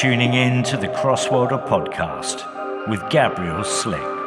tuning in to the Crossworlder podcast with Gabriel Slick.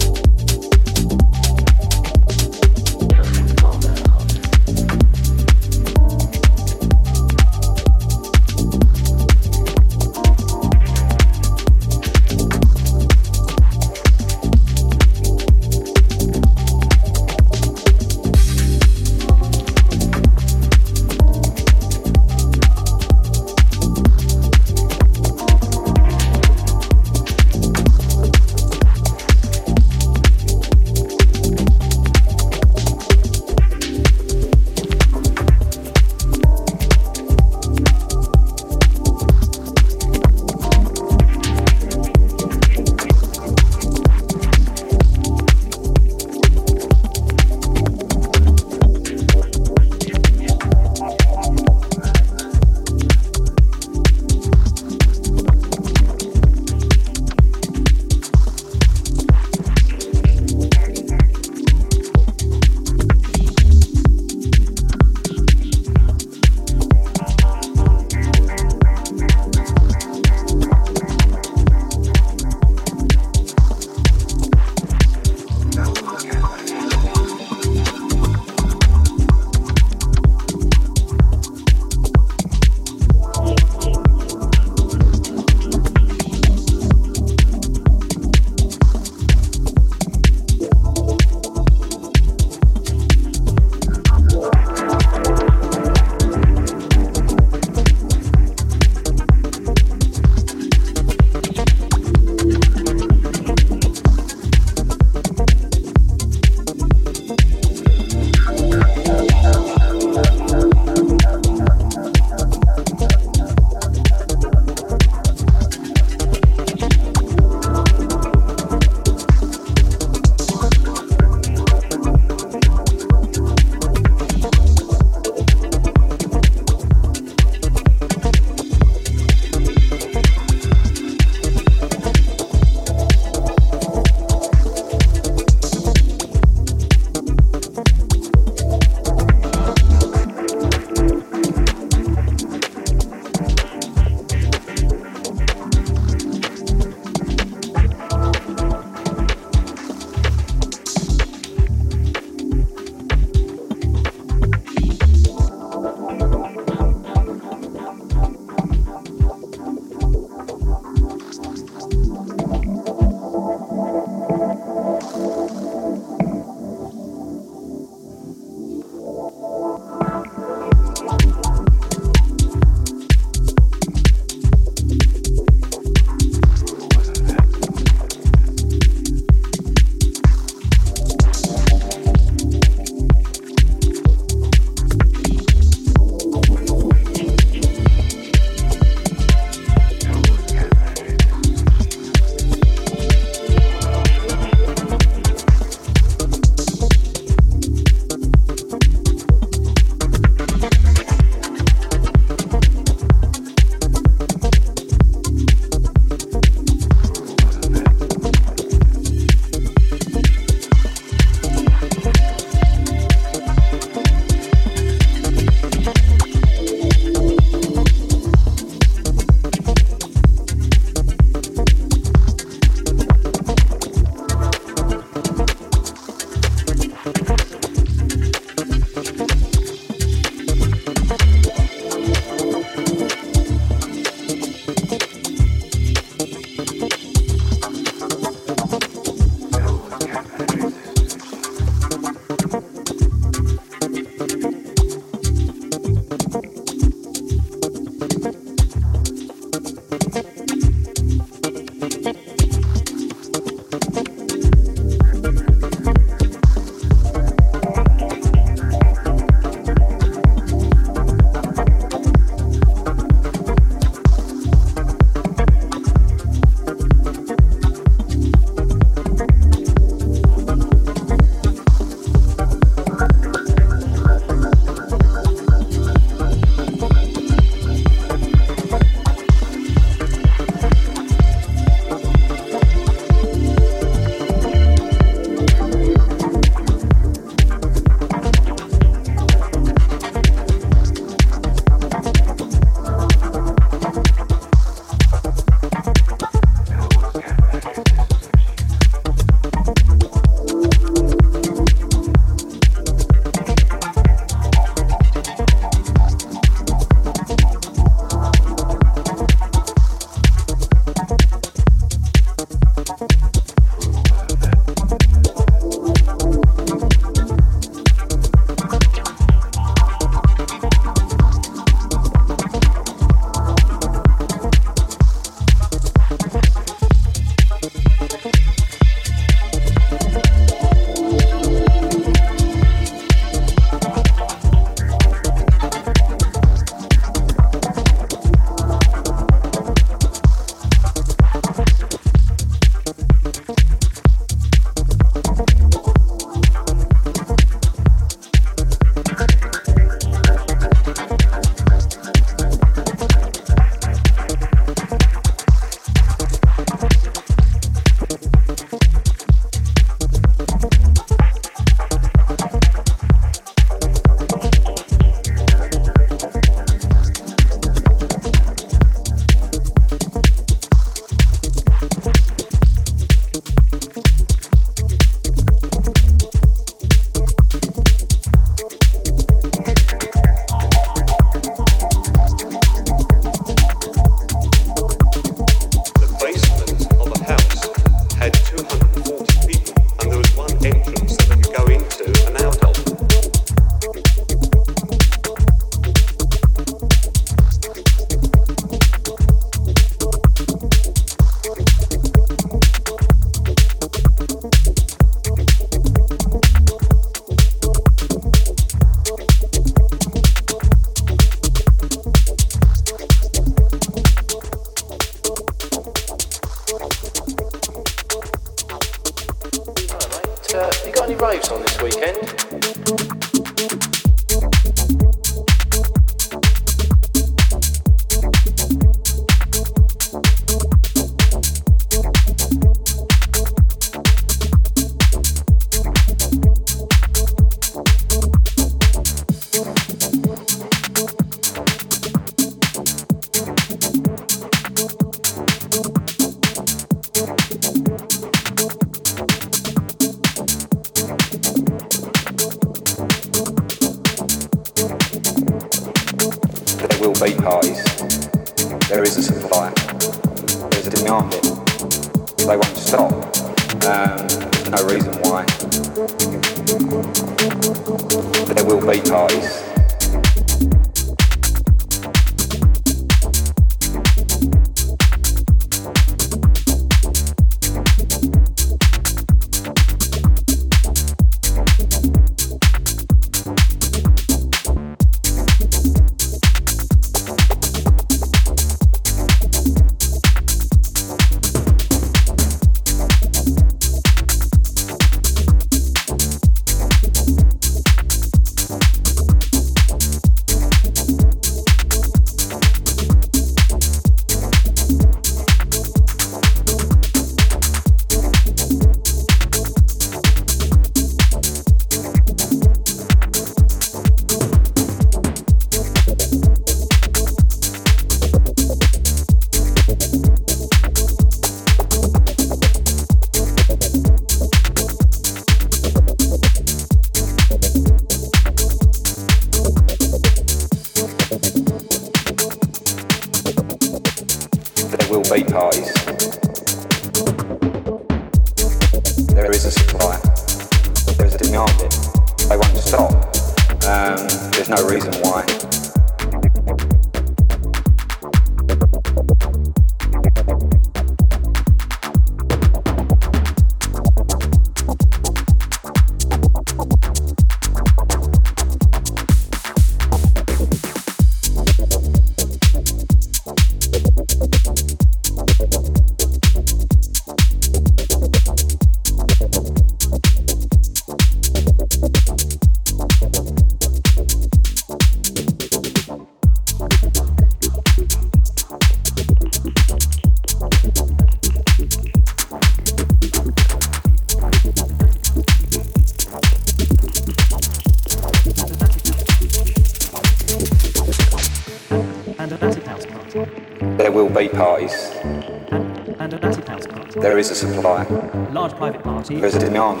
There's a supply. Large private party. There's a demand.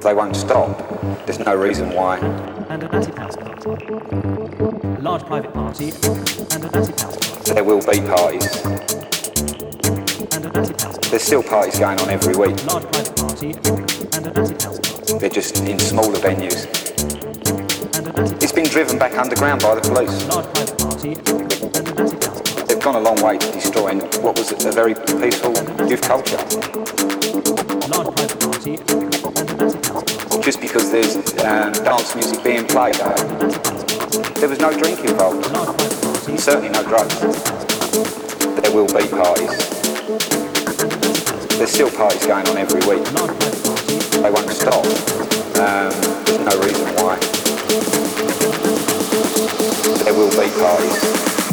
They won't stop. There's no reason why. And a massive house party. Large private party and a massive house party. There will be parties. And a massive house party. There's still parties going on every week. Large private party and a massive house party. They're just in smaller venues. And a massive It's been driven back underground by the police. large private party gone a long way to destroying what was a very peaceful youth culture. Large private party and a massive house party. Just because there's um, dance music being played, uh, there was no drink involved, Large private party and certainly no drugs. There will be parties. There's still parties going on every week. large private party They won't stop. Um, there's no reason why. There will be parties.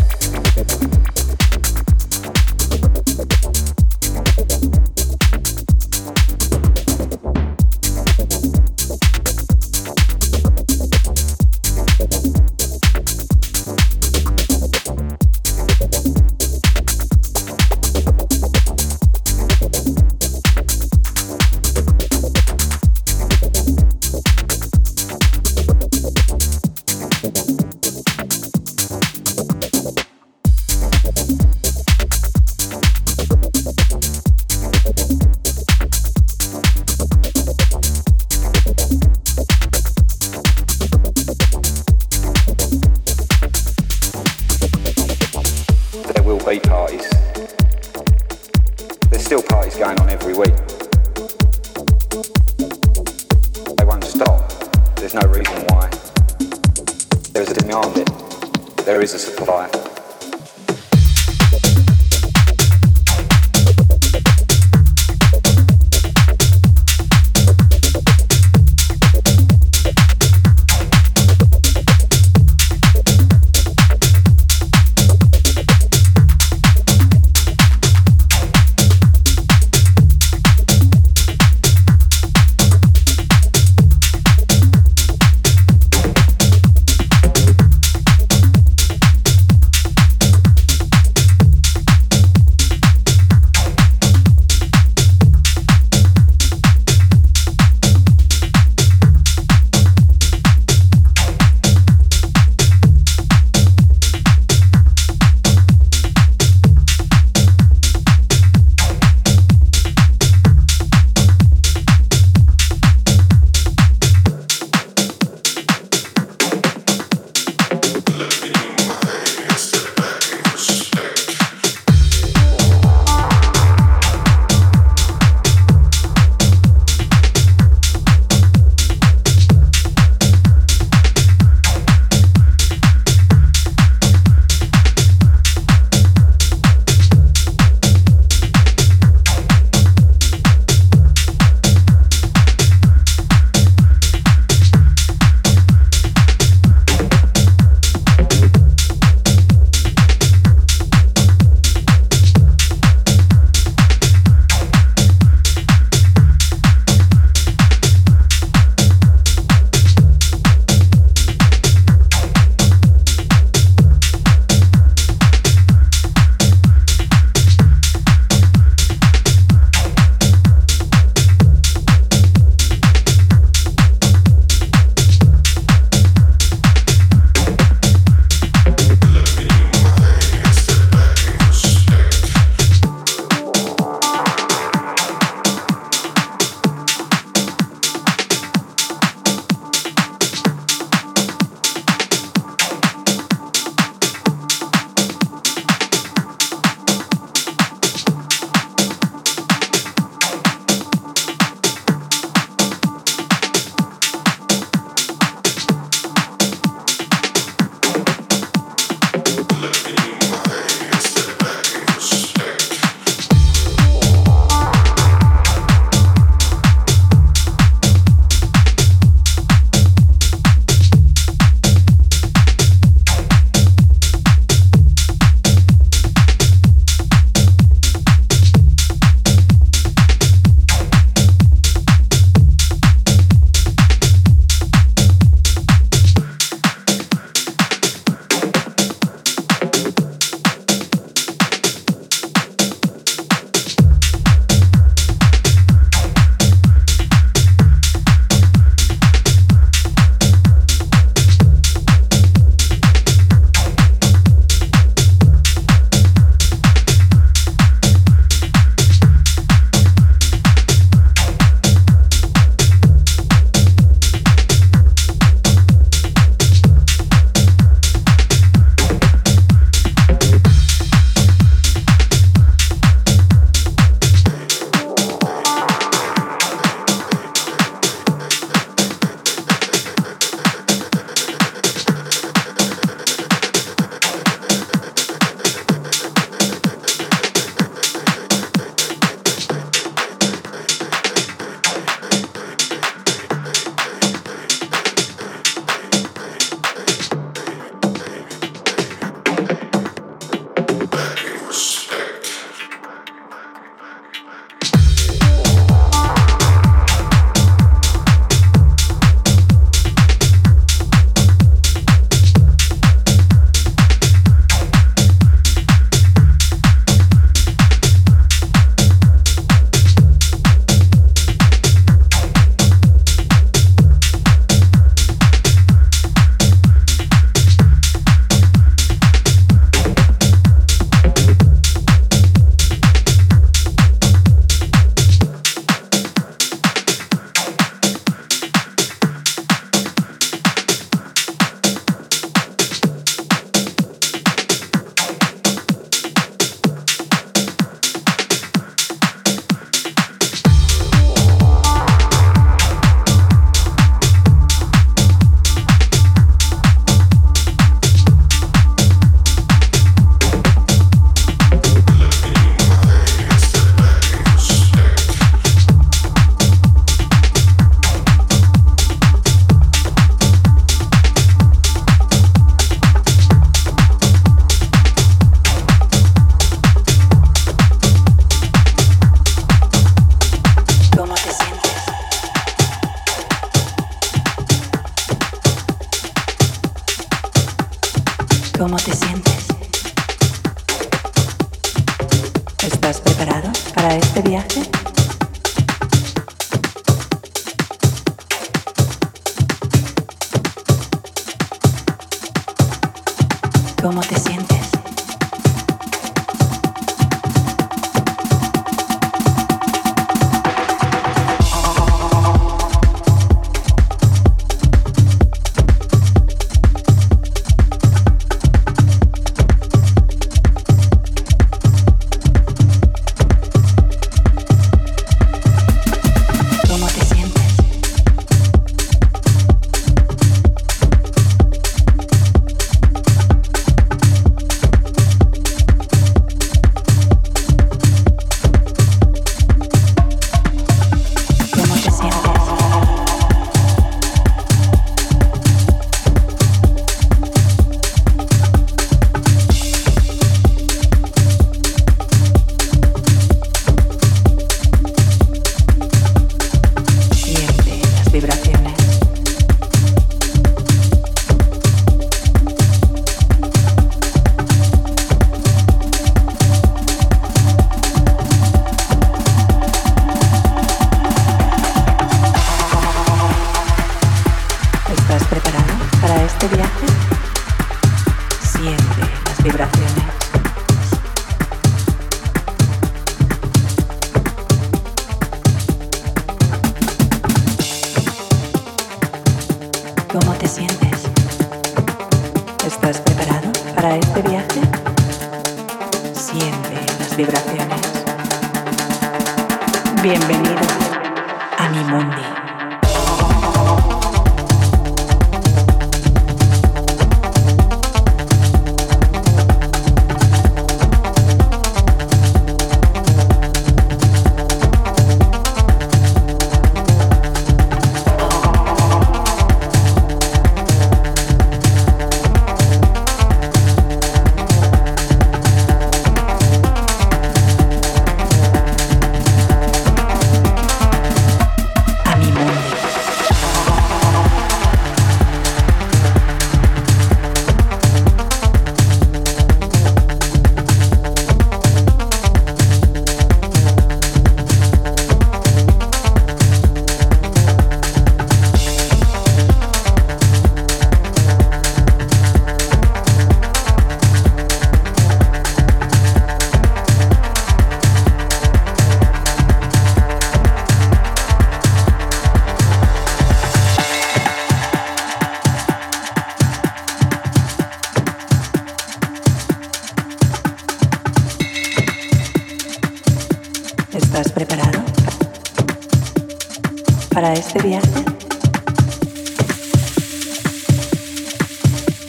Para este viaje?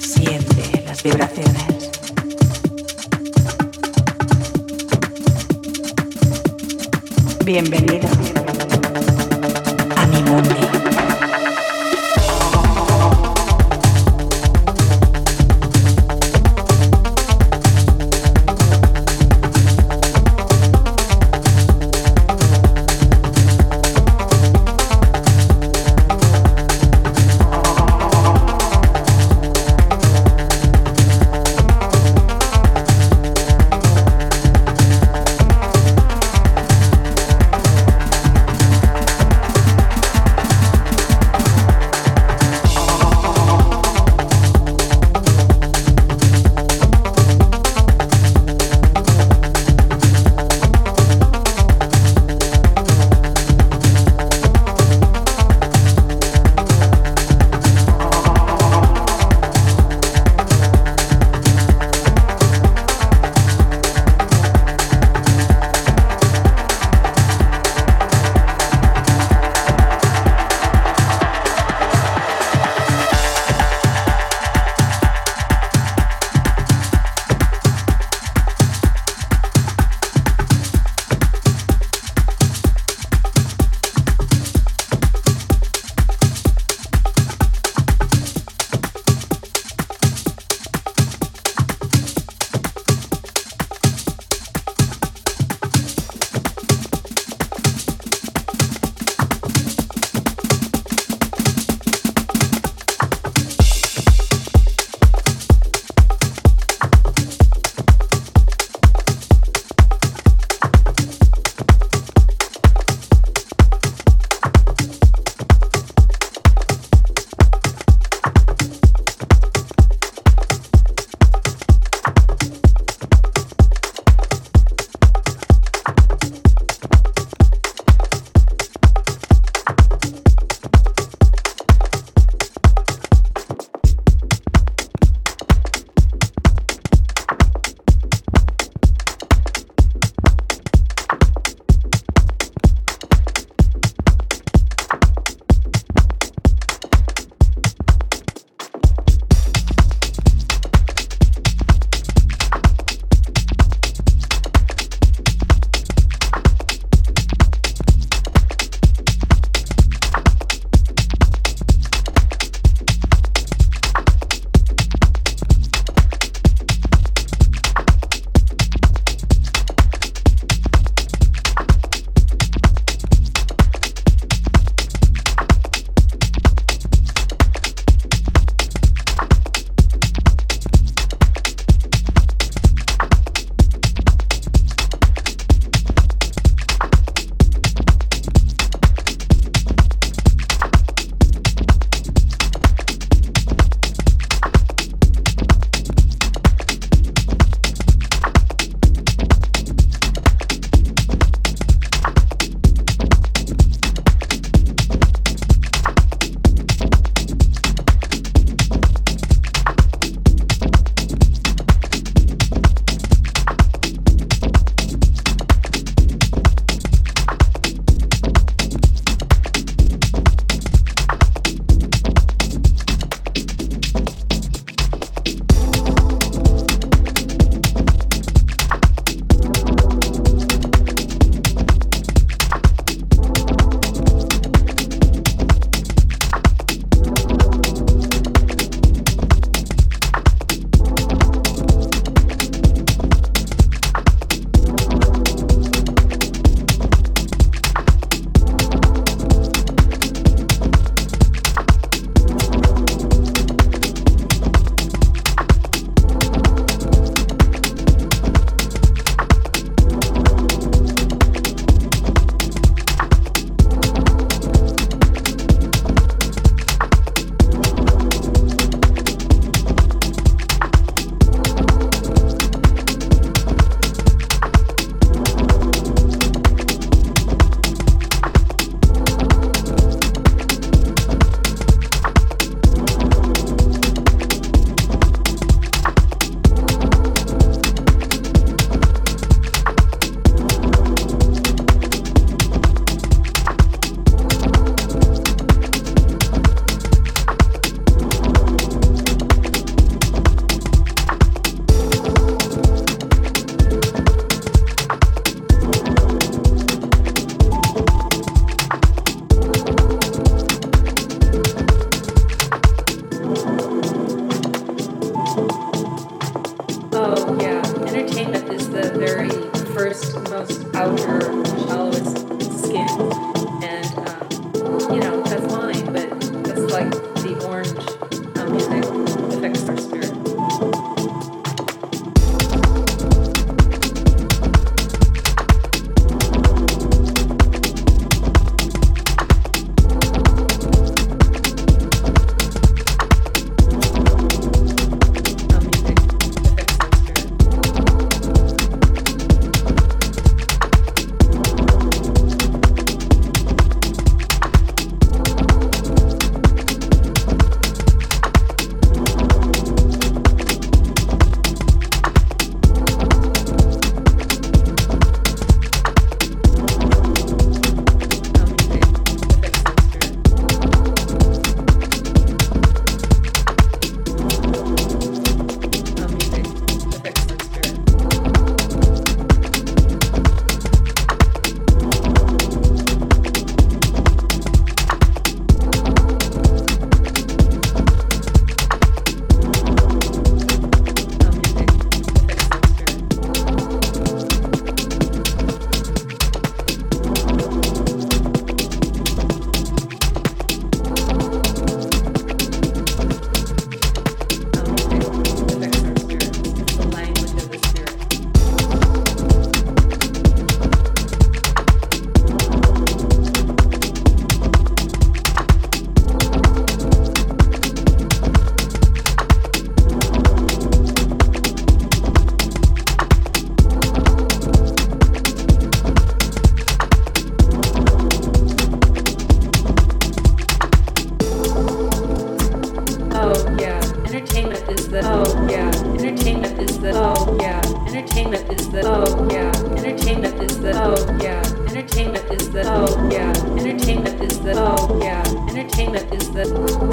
Siente las vibraciones. Bienvenido the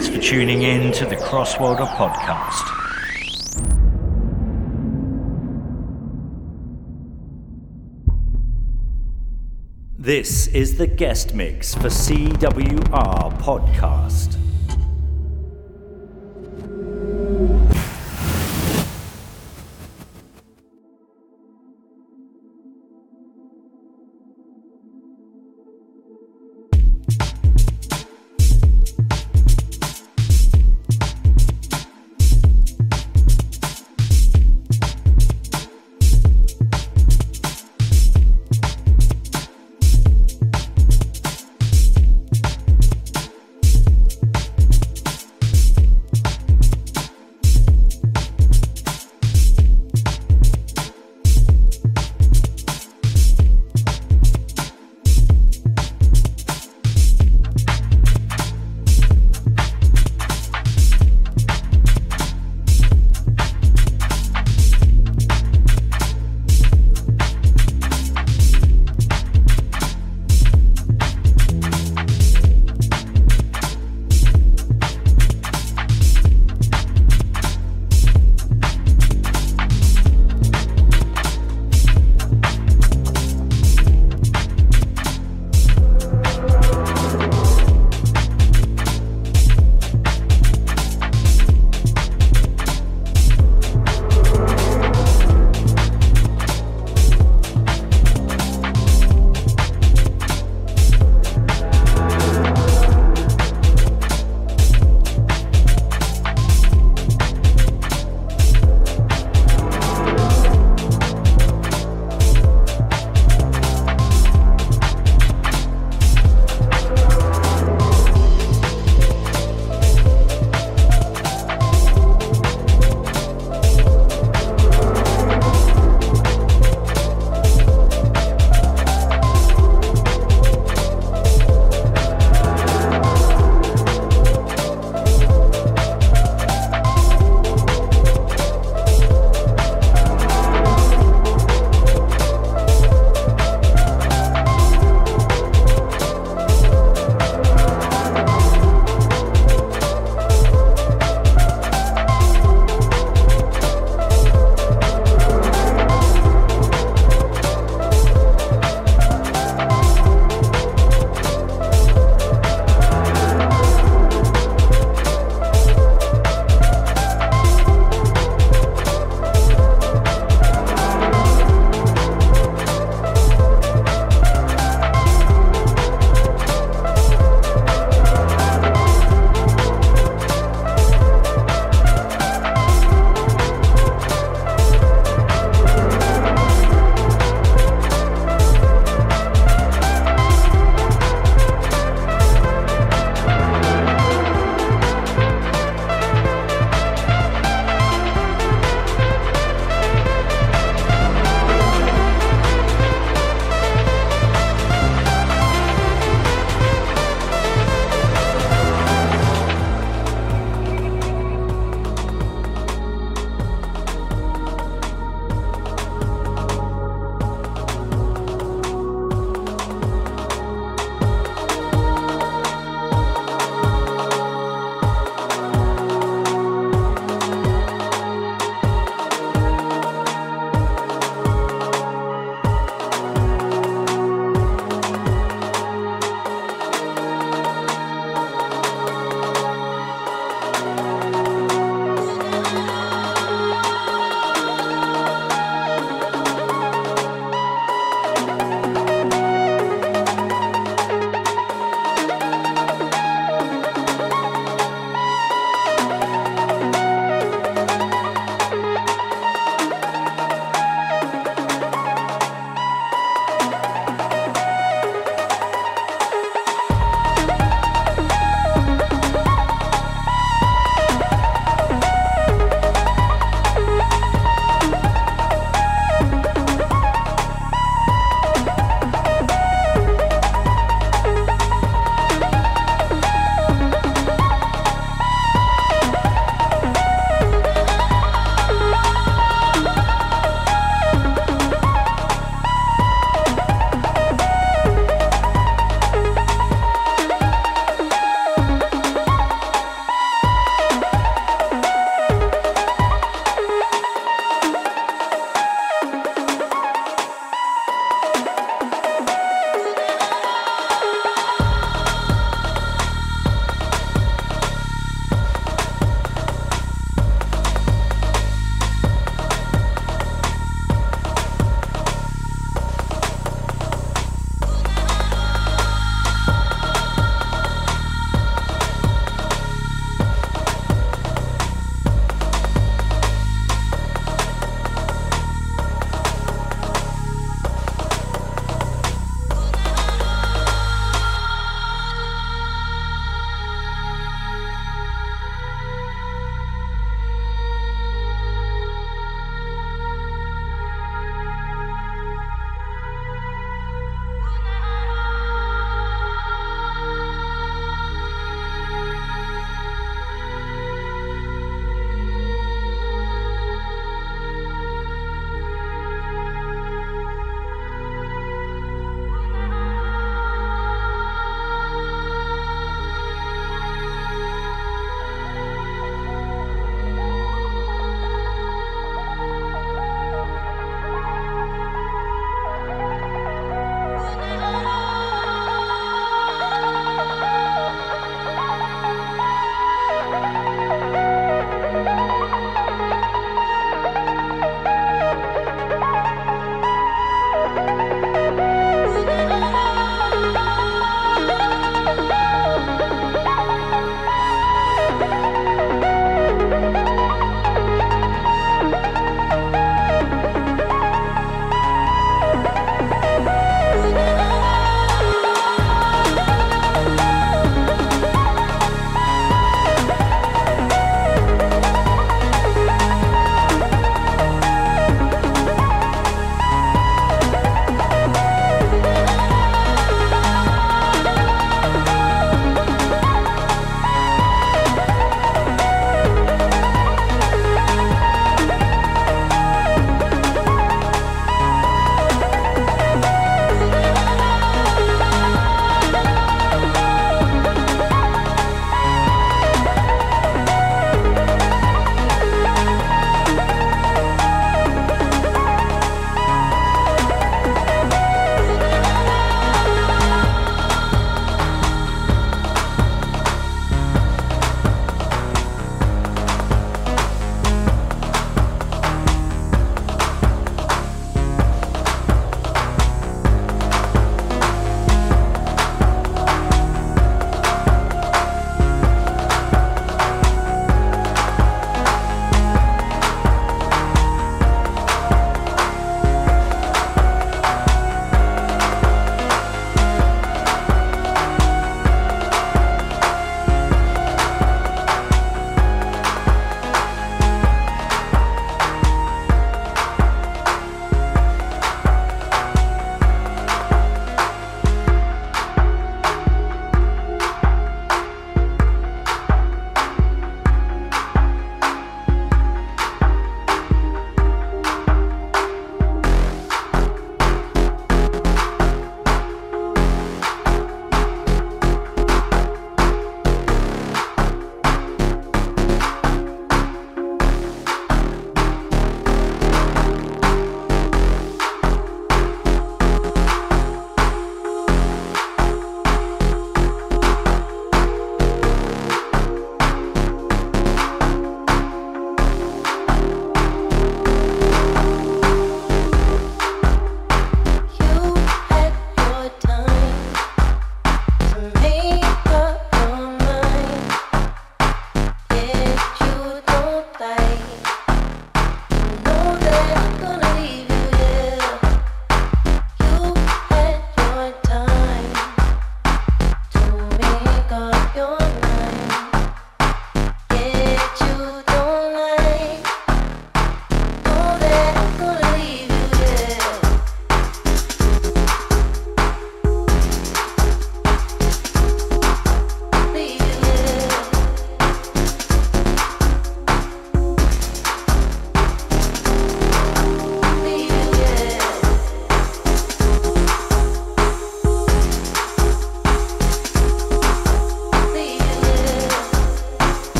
Thanks for tuning in to the Crossworlder podcast. This is the guest mix for CWR Podcast.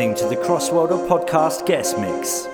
Listening to the Crossworlder Podcast guest mix.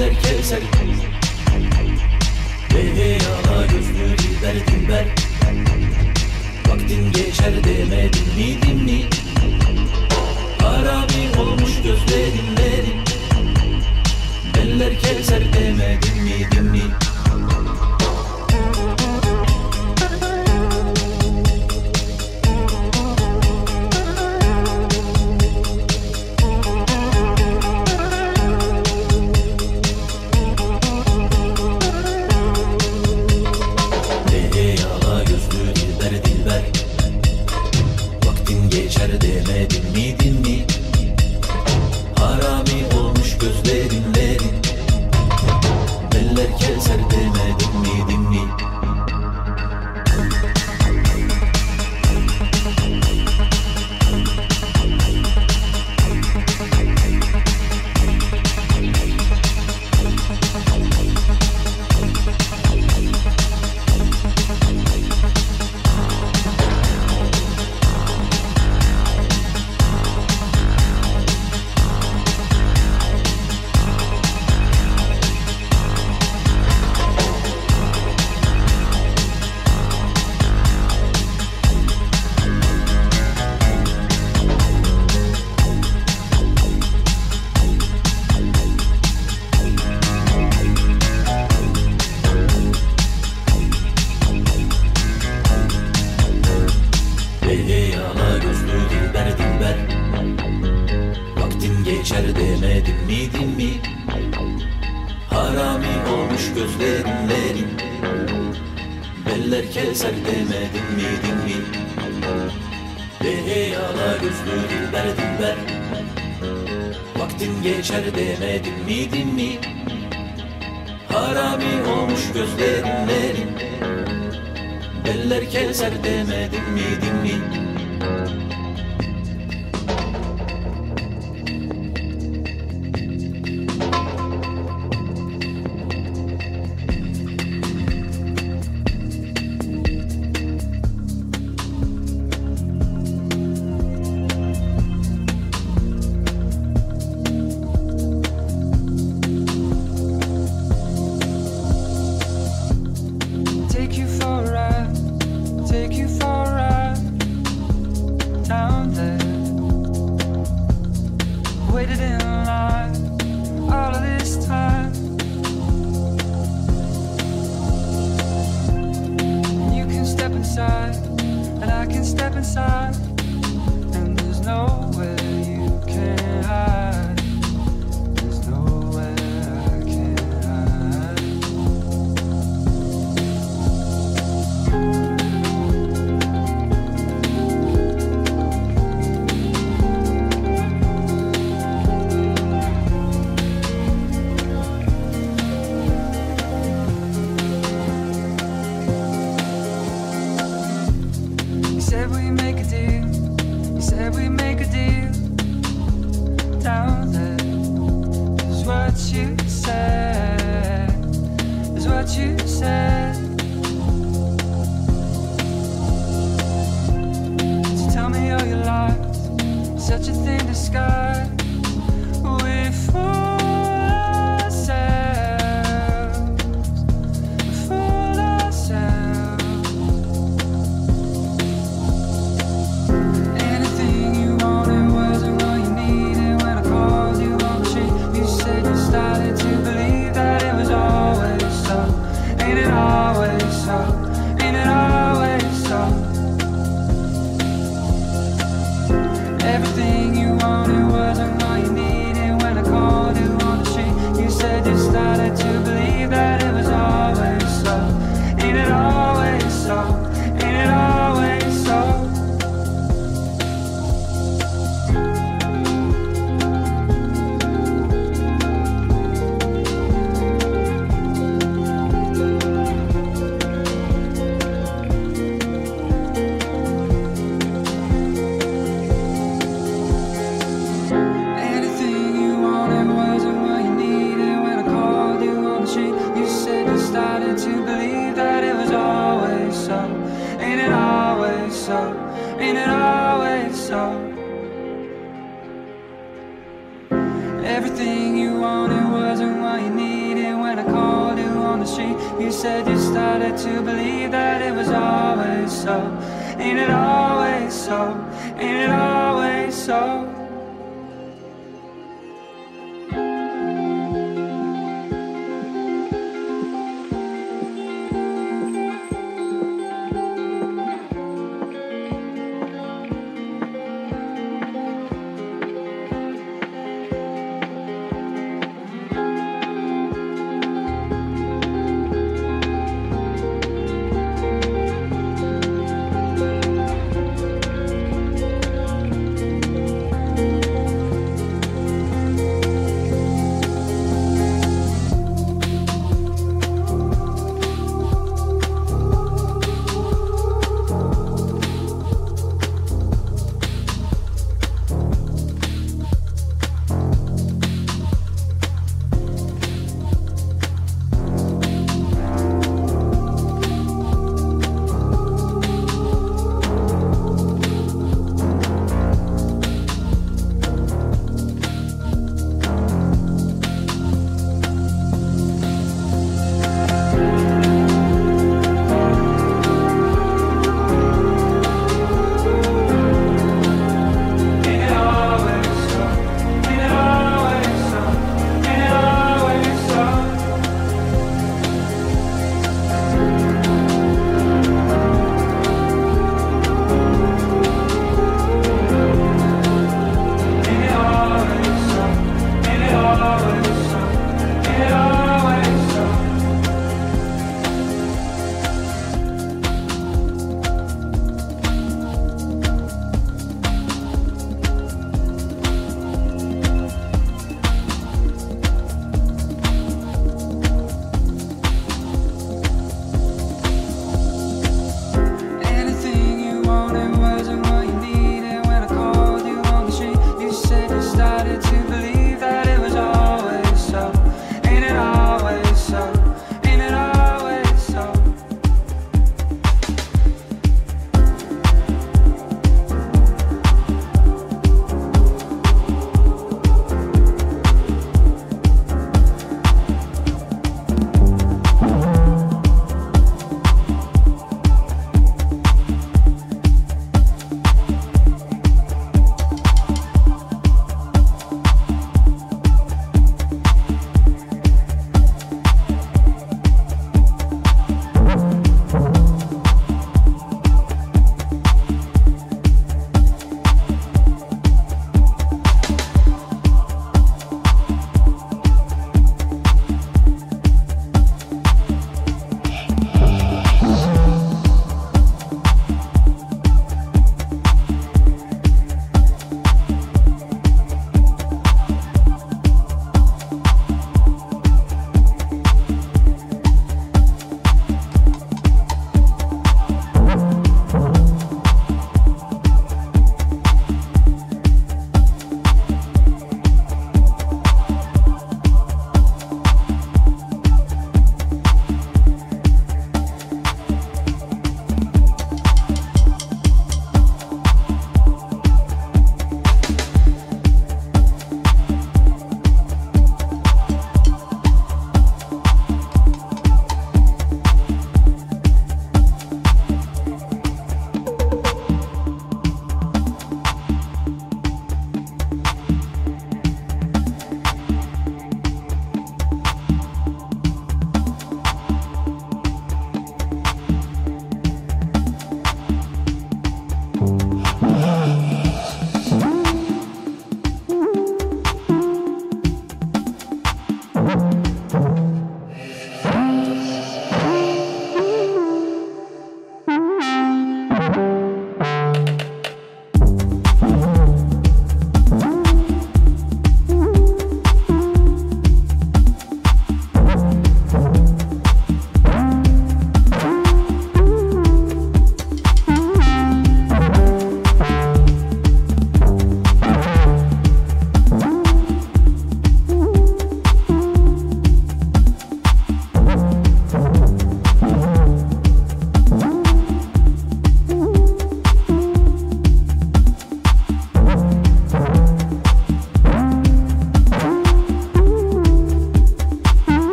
eller kevser Beni yala gözlü dilberdim ben? Vaktin geçer demedin mi? Dinli Harami olmuş gözlerin eller kevser demedin mi? dinli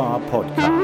AWR podcast.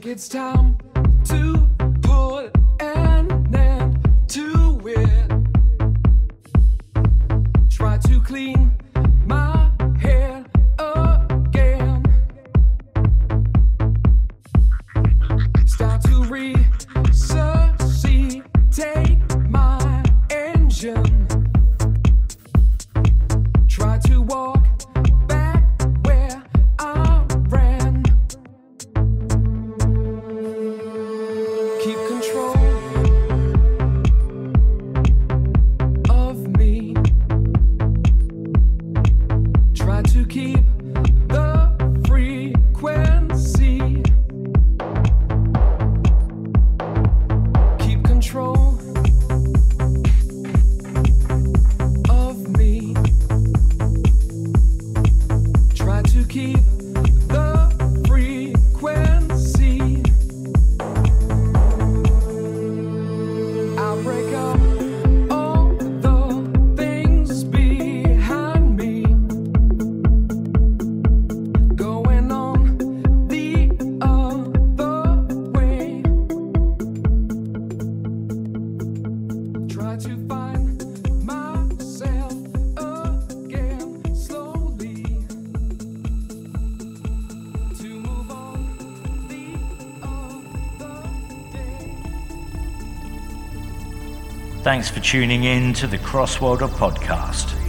think it's time. Thanks for tuning in to the Crossworlder Podcast.